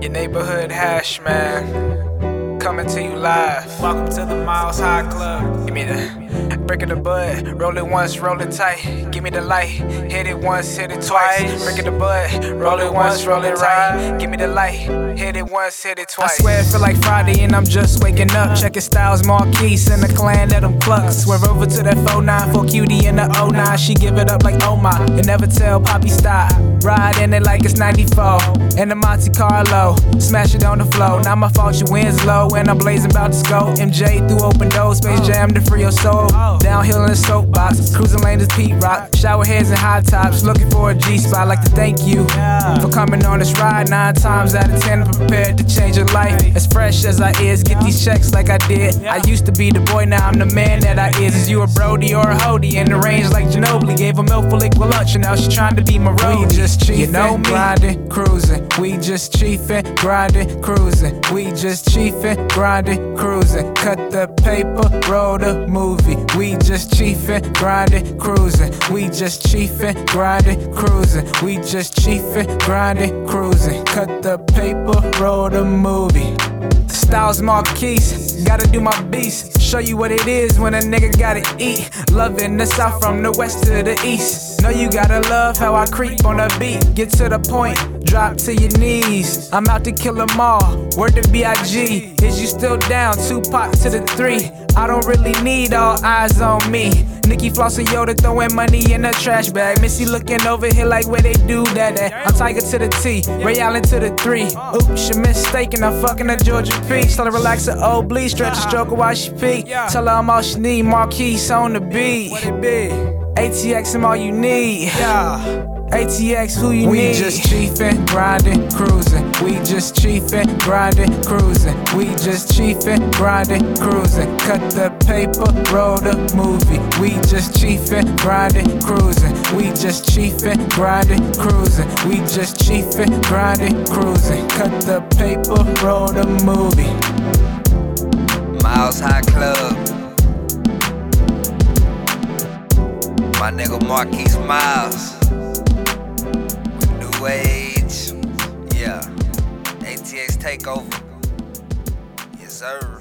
Your neighborhood hash man, coming to you live. Welcome to the Miles High Club. Give me the break of the bud, roll it once, roll it tight. Give me the light, hit it once, hit it twice. Break of the bud, roll it once, roll it tight. Give me the light, hit it once, hit it twice. I swear it feel like Friday and I'm just waking up. Checking Styles Markies and the clan that them clucks. Swerve over to that 49 for cutie in the 09. She give it up like oh my, and never tell Poppy stop. Ride in it like it's 94. In the Monte Carlo, smash it on the floor. Now my fault, your wins low, and I'm blazing about to go. MJ through open doors, Space oh. Jam to free your soul. Oh. Downhill in the soapbox, cruising lane is Pete Rock. Shower heads and high tops, looking for a G spot. Like to thank you for coming on this ride. Nine times out of ten, I'm prepared to change your life. As fresh as I is, get these checks like I did. I used to be the boy, now I'm the man that I is. Is you a Brody or a Hody? In the range like Ginobili, gave a milk for liquid lunch, and now she trying to be my roadie. Just chiefin', you know grinding, cruising. We just chiefin', grinding, cruising. We just chiefin', grinding, cruising. Cut the paper, roll the movie. We just chiefin', grinding, cruising. We just chiefin', grinding, cruising. We just chiefin', grinding, cruising. Cut the paper, roll the movie. Styles Markies, gotta do my beast. Show you what it is when a nigga gotta eat. Loving the south from the west to the east. Know you gotta love how I creep on the beat. Get to the point, drop to your knees. I'm out to kill them all. Word to B.I.G. Is you still down? Two Tupac to the three. I don't really need all eyes on me. Nikki flossing Yoda throwing money in a trash bag. Missy looking over here like where they do that at. I'm Tiger to the T, Ray Allen to the three. Oops, she mistaken. I'm fucking a Georgia Peach. Tell her relax her old bleed, stretch a stroke while she peek. Tell her I'm all she need. Markies on the beat. What it be? ATX, I'm all you need. Yeah. ATX, who you we need? We just chiefin', grindin', cruising. We just chiefin', grindin', cruising. We just chiefin', grindin', cruising. Cut the paper, roll the movie. We just chiefin', grindin', cruising. We just chiefin', grindin', cruising. We just chiefin', grindin', cruising. Cut the paper, roll the movie. Miles High Club. My nigga Markies Miles. New Age. Yeah. ATX Takeover. Yes, sir.